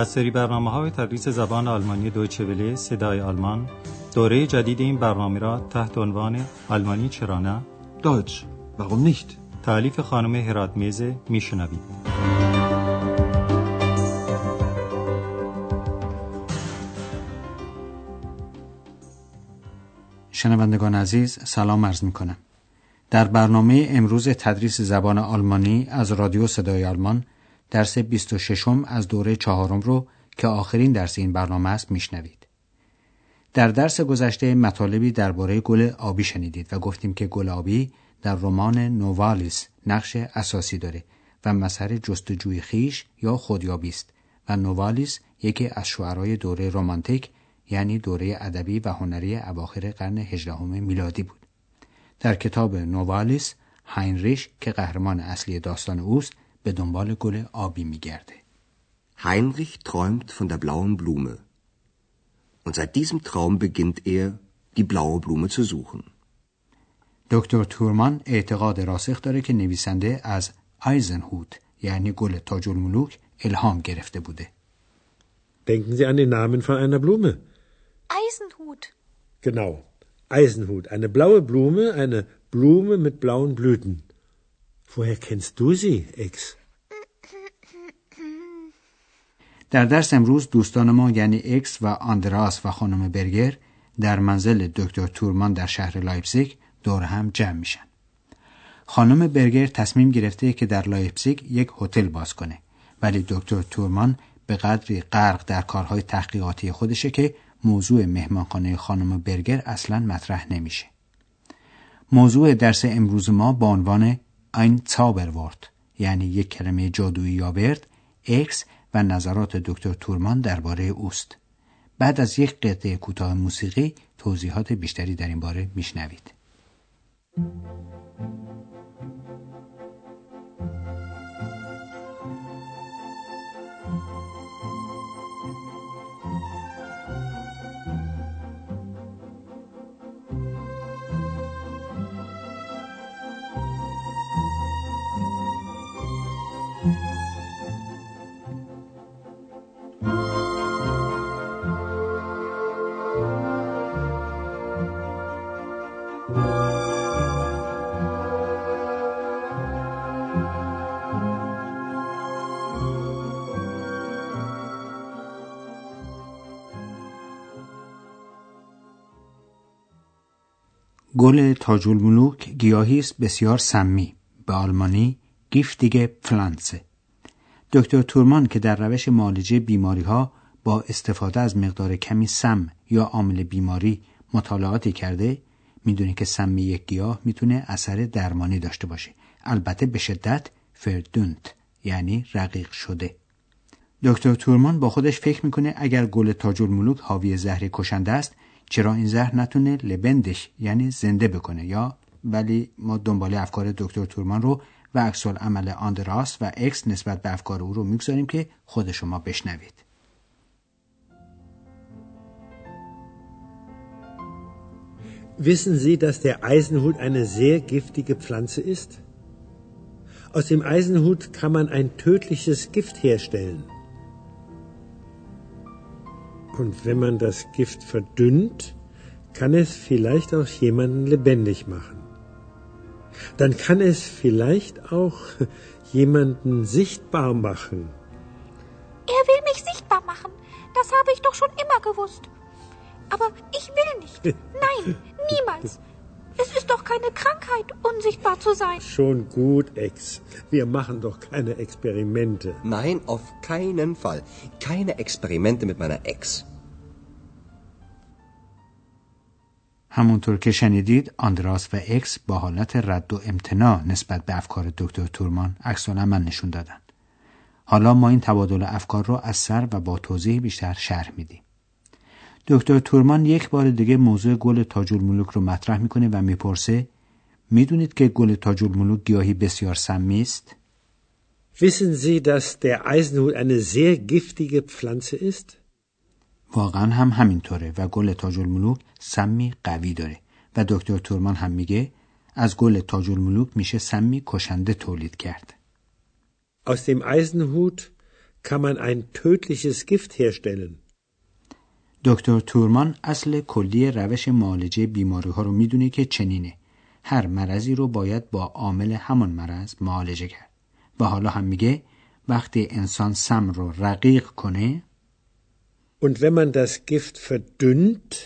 از سری برنامه های تدریس زبان آلمانی دویچه وله صدای آلمان دوره جدید این برنامه را تحت عنوان آلمانی چرا نه؟ Deutsch, warum nicht? تعلیف خانم هرات میزه میشنوید شنوندگان عزیز سلام عرض می کنم. در برنامه امروز تدریس زبان آلمانی از رادیو صدای آلمان درس 26 از دوره چهارم رو که آخرین درس این برنامه است میشنوید. در درس گذشته مطالبی درباره گل آبی شنیدید و گفتیم که گل آبی در رمان نووالیس نقش اساسی داره و مسئله جستجوی خیش یا خودیابی است و نووالیس یکی از شعرای دوره رمانتیک یعنی دوره ادبی و هنری اواخر قرن هجدهم میلادی بود. در کتاب نووالیس هاینریش که قهرمان اصلی داستان اوست به دنبال گل آبی میگرده. Heinrich träumt von der blauen Blume. Und seit diesem Traum beginnt er, die blaue Blume zu suchen. دکتر تورمان اعتقاد راسخ داره که نویسنده از آیزنهوت یعنی گل تاج الملوک الهام گرفته بوده. Denken Sie an den Namen von einer Blume. Eisenhut. Genau, Eisenhut. Eine blaue Blume, eine Blume mit blauen Blüten. Woher kennst du sie, Ex? در درس امروز دوستان ما یعنی اکس و آندراس و خانم برگر در منزل دکتر تورمان در شهر لایپزیگ دور هم جمع میشن. خانم برگر تصمیم گرفته که در لایپزیگ یک هتل باز کنه ولی دکتر تورمان به قدری غرق در کارهای تحقیقاتی خودشه که موضوع مهمانخانه خانم برگر اصلا مطرح نمیشه. موضوع درس امروز ما با عنوان این ورد یعنی یک کلمه جادویی یا ورد اکس و نظرات دکتر تورمان درباره اوست. بعد از یک قطعه کوتاه موسیقی توضیحات بیشتری در این باره میشنوید. گل تاج الملوک گیاهی است بسیار سمی. به آلمانی گیفتیگ پفلانسه دکتر تورمان که در روش معالجه بیماری ها با استفاده از مقدار کمی سم یا عامل بیماری مطالعاتی کرده می‌دونه که سمی یک گیاه می‌تونه اثر درمانی داشته باشه. البته به شدت فردونت یعنی رقیق شده. دکتر تورمان با خودش فکر می‌کنه اگر گل تاج الملوک حاوی زهر کشنده است چرا این زهر نتونه لبندش یعنی زنده بکنه یا ولی ما دنبال افکار دکتر تورمان رو و عکس عمل آندراس و اکس نسبت به افکار او رو می‌گذاریم که خود شما بشنوید Wissen Sie, dass der Eisenhut eine sehr giftige Pflanze ist? Aus dem Eisenhut kann man ein tödliches Gift herstellen. Und wenn man das Gift verdünnt, kann es vielleicht auch jemanden lebendig machen. Dann kann es vielleicht auch jemanden sichtbar machen. Er will mich sichtbar machen. Das habe ich doch schon immer gewusst. Aber ich will nicht. Nein, niemals. Es ist doch keine Krankheit, unsichtbar zu sein. Schon gut, Ex. Wir machen doch keine Experimente. Nein, auf keinen Fall. Keine Experimente mit meiner Ex. همونطور که شنیدید آندراس و اکس با حالت رد و امتناع نسبت به افکار دکتر تورمان عکس من نشون دادن. حالا ما این تبادل افکار رو از سر و با توضیح بیشتر شرح میدیم. دکتر تورمان یک بار دیگه موضوع گل تاج الملوک رو مطرح می‌کنه و می‌پرسه می‌دونید که گل تاج الملوک گیاهی بسیار سمی است؟ Wissen Sie, dass der Eisenhut eine sehr giftige Pflanze ist? واقعا هم همینطوره و گل تاج الملوک سمی قوی داره و دکتر تورمان هم میگه از گل تاج الملوک میشه سمی کشنده تولید کرد. Aus dem Eisenhut kann man ein tödliches Gift herstellen. دکتر تورمان اصل کلی روش معالجه بیماری ها رو می‌دونه که چنینه هر مرضی رو باید با عامل همان مرض معالجه کرد و حالا هم میگه وقتی انسان سم رو رقیق کنه Und wenn man das Gift verdünnt,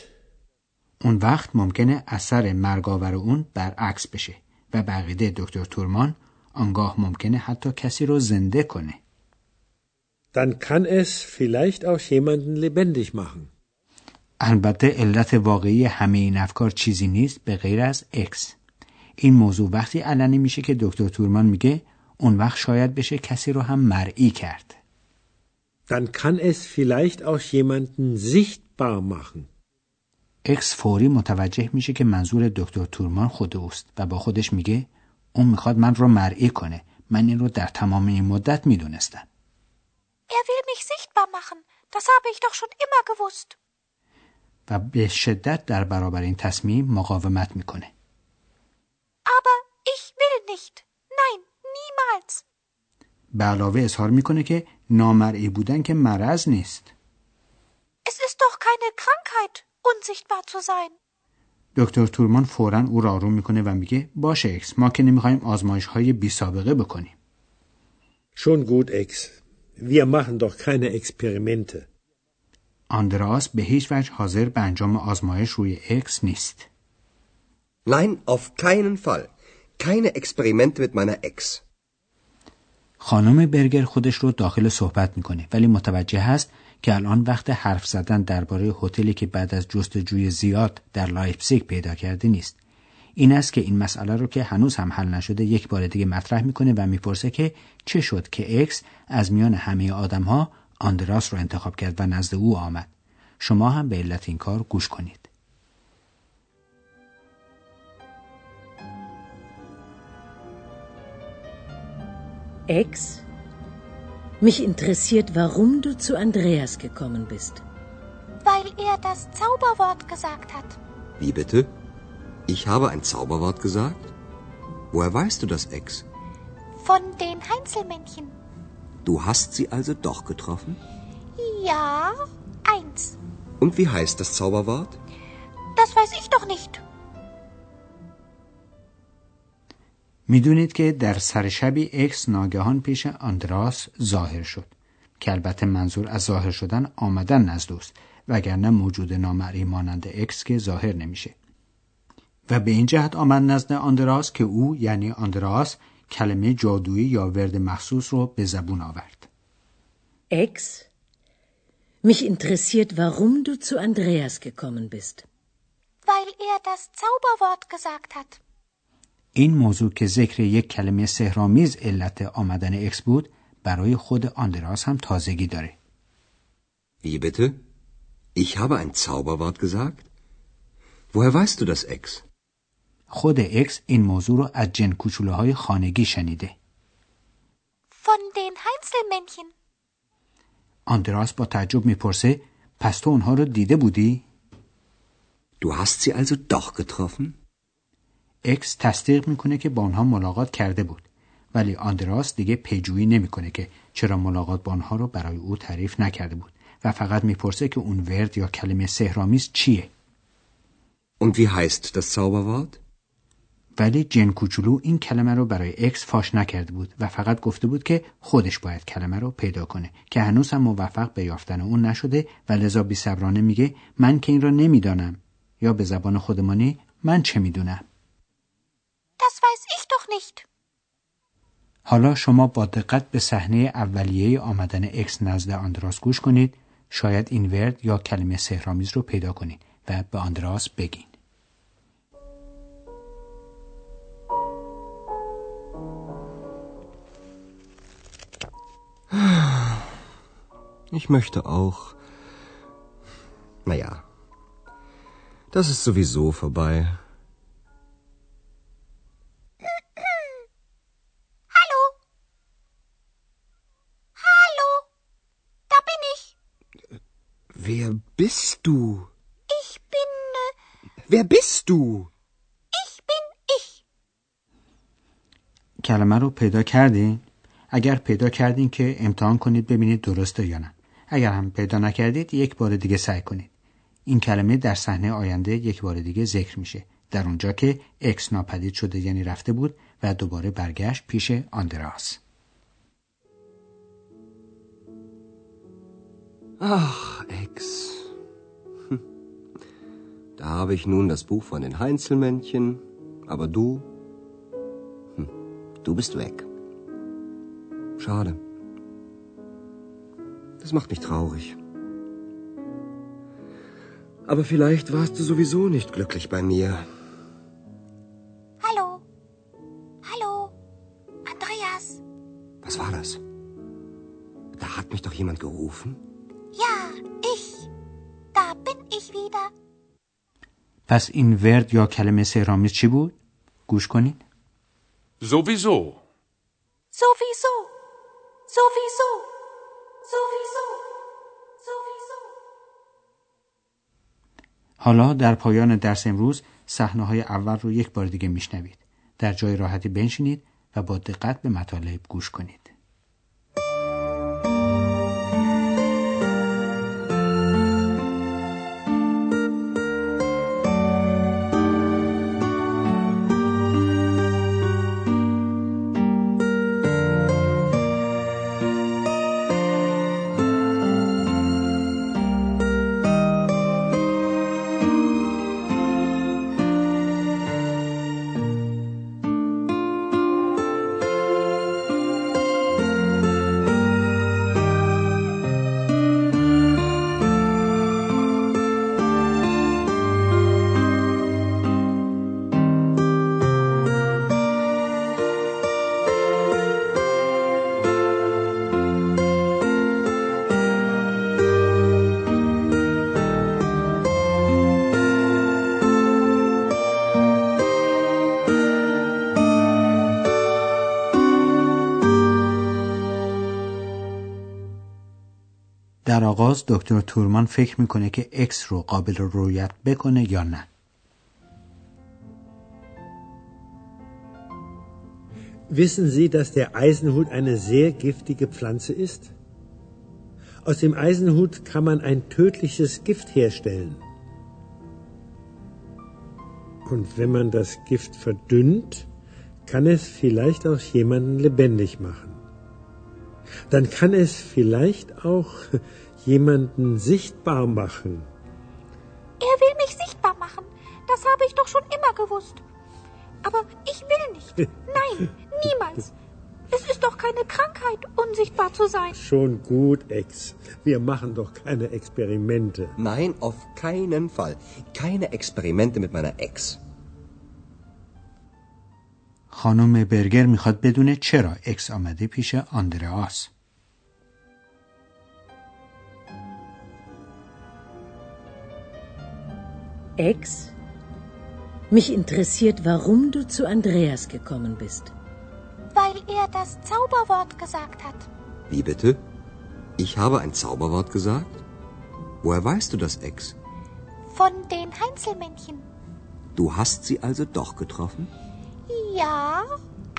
اون وقت ممکنه اثر مرگاور اون برعکس بشه و بقیده دکتر تورمان آنگاه ممکنه حتی کسی رو زنده کنه. dann kann es vielleicht auch jemanden lebendig machen. البته علت واقعی همه این افکار چیزی نیست به غیر از اکس این موضوع وقتی علنی میشه که دکتر تورمان میگه اون وقت شاید بشه کسی رو هم مرئی کرد. Dann kann es vielleicht auch jemanden sichtbar machen. اکس فوری متوجه میشه که منظور دکتر تورمان خود اوست و با خودش میگه اون می‌خواد من رو مرئی کنه من این رو در تمام این مدت می‌دونستم Er will mich sichtbar machen. Das habe ich doch schon immer gewusst. و به شدت در برابر این تصمیم مقاومت می‌کنه Aber ich will nicht. Nein, niemals. به علاوه اظهار می‌کنه که نامرئی بودن که مرض نیست Es ist doch keine Krankheit, unsichtbar zu sein. دکتر تورمان فورا او را آروم می‌کنه و میگه باشه اکس ما که نمی‌خوایم آزمایش های بی سابقه بکنیم Schon gut, Ex. Wir machen doch keine Experimente. آندراس به هیچ وجه حاضر به انجام آزمایش روی اکس نیست Nein, auf keinen Fall. Keine Experimente mit meiner Ex. خانم برگر خودش رو داخل صحبت می‌کنه ولی متوجه هست که الان وقت حرف زدن درباره هتلی که بعد از جستجوی زیاد در لایپزیگ پیدا کرده نیست. این است که این مسئله رو که هنوز هم حل نشده یک بار دیگه مطرح می‌کنه و می‌پرسه که چه شد که اکس از میان همه آدم ها آندراس رو انتخاب کرد و نزد او آمد. شما هم به علت این کار گوش کنید. Ex, mich interessiert, warum du zu Andreas gekommen bist. Weil er das Zauberwort gesagt hat. Wie bitte? Ich habe ein Zauberwort gesagt? Woher weißt du das, Ex? Von den Heinzelmännchen. Du hast sie also doch getroffen? Ja, eins. Und wie heißt das Zauberwort? Das weiß ich doch nicht. می‌دونید که در سر شبی اکس ناگهان پیش آندراس ظاهر شد که البته منظور از ظاهر شدن آمدن نزد اوست وگرنه موجود نامرئی مانند اکس که ظاهر نمیشه و به این جهت آمد نزد آندراس که او یعنی آندراس کلمه جادویی یا ورد مخصوص رو به زبون آورد Ex, mich interessiert, warum du zu Andreas gekommen bist. Weil er das Zauberwort gesagt hat. این موضوع که ذکر یک کلمه سهرامیز علت آمدن اکس بود برای خود آندراس هم تازگی داره Wie bitte? Ich habe ein Zauberwort gesagt? Woher weißt du das, Ex? خود اکس این موضوع رو از جن کوچوله های خانگی شنیده Von den Heinzelmännchen. آندراس با تعجب می‌پرسه پس تو اونها رو دیده بودی؟ Du hast sie also doch getroffen? اکس تصدیق می‌کنه که با آنها ملاقات کرده بود. ولی آندراس دیگه پیجویی نمی‌کنه که چرا ملاقات با آنها رو برای او تعریف نکرده بود و فقط می‌پرسه که اون ورد یا کلمه سهرامیز چیه. Und wie heißt das Zauberwort? ولی جن کوچولو این کلمه رو برای اکس فاش نکرده بود و فقط گفته بود که خودش باید کلمه رو پیدا کنه که هنوز هم موفق به یافتن اون نشده و لذا بی صبرانه میگه من که این را نمی‌دانم. یا به زبان خودمانی من چه می‌دونم؟ Das weiß ich doch nicht. حالا شما با دقت به صحنه اولیه آمدن اکس نزد آندراس گوش کنید شاید این ورد یا کلمه سهرامیز رو پیدا کنید و به آندراس بگین Ich möchte auch. Naja, das ist sowieso vorbei. Hallo? Hallo? Da bin ich. Wer bist du? Ich bin. Äh, Wer bist du? ich bin ich. کلمه رو پیدا کردین؟ اگر پیدا کردین که امتحان کنید ببینید درسته یا نه اگر هم پیدا نکردید یک بار دیگه سعی کنید این کلمه در صحنه آینده یک بار دیگه ذکر میشه در اونجا که اکس ناپدید شده یعنی رفته بود و دوباره برگشت پیش آندراس Ach, Ex. Da habe ich nun das Buch von den Heinzelmännchen, aber du, hm, du bist weg. Schade. Das macht mich traurig. Aber vielleicht warst du sowieso nicht glücklich bei mir. Hallo. Hallo. Andreas. Was war das? Da hat mich doch jemand gerufen. Ja, ich. Da bin ich wieder. پس این ورد یا کلمه سهرامیز چی بود؟ گوش کنید. Sowieso. Sowieso. Sowieso. Sowieso. Sowieso. حالا در پایان درس امروز صحنه های اول رو یک بار دیگه میشنوید. در جای راحتی بنشینید و با دقت به مطالب گوش کنید. در آغاز دکتر تورمان فکر میکنه که اکس رو قابل رویت بکنه یا نه. Wissen Sie, dass der Eisenhut eine sehr giftige Pflanze ist? Aus dem Eisenhut kann man ein tödliches Gift herstellen. Und wenn man das Gift verdünnt, kann es vielleicht auch jemanden lebendig machen. Dann kann es vielleicht auch jemanden sichtbar machen. Er will mich sichtbar machen. Das habe ich doch schon immer gewusst. Aber ich will nicht. Nein, niemals. Es ist doch keine Krankheit, unsichtbar zu sein. Schon gut, Ex. Wir machen doch keine Experimente. Nein, auf keinen Fall. Keine Experimente mit meiner Ex. خانم برگر میخواد بدونه چرا اکس آمده پیش آندرآس. Ex, mich interessiert, warum du zu Andreas gekommen bist. Weil er das Zauberwort gesagt hat. Wie bitte? Ich habe ein Zauberwort gesagt? Woher weißt du das, Ex? Von den Heinzelmännchen. Du hast sie also doch getroffen? Ja,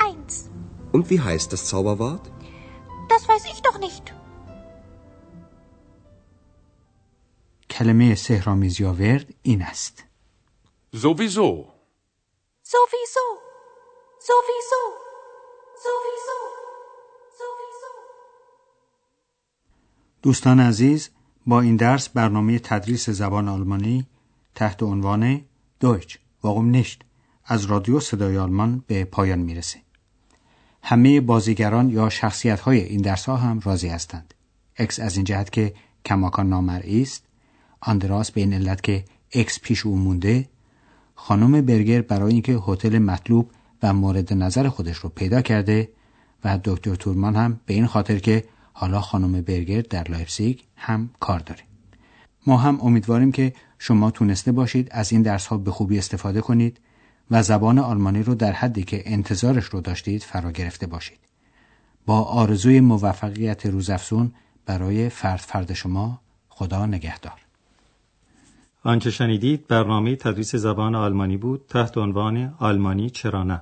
eins. Und wie heißt das Zauberwort? Das weiß ich doch nicht. کلمه سهرامیز یا ورد این است. Sowieso. Sowieso. Sowieso. Sowieso. Sowieso. دوستان عزیز با این درس برنامه تدریس زبان آلمانی تحت عنوان Deutsch warum nicht از رادیو صدای آلمان به پایان می‌رسه. همه بازیگران یا شخصیت های این درس ها هم راضی هستند. اکس از این جهت که کماکان نامرئی است، آندراس به این علت که اکس پیش او مونده، خانم برگر برای اینکه هتل مطلوب و مورد نظر خودش رو پیدا کرده و دکتر تورمان هم به این خاطر که حالا خانم برگر در لایپزیگ هم کار داره. ما هم امیدواریم که شما تونسته باشید از این درس ها به خوبی استفاده کنید و زبان آلمانی رو در حدی که انتظارش رو داشتید فرا گرفته باشید. با آرزوی موفقیت روزافزون برای فرد فرد شما خدا نگهدار. آنچه شنیدید برنامه تدریس زبان آلمانی بود تحت عنوان آلمانی چرا نه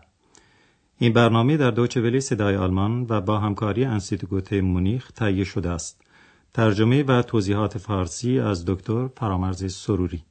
این برنامه در دوچه ولی صدای آلمان و با همکاری انسیتگوت مونیخ تهیه شده است. ترجمه و توضیحات فارسی از دکتر فرامرز سروری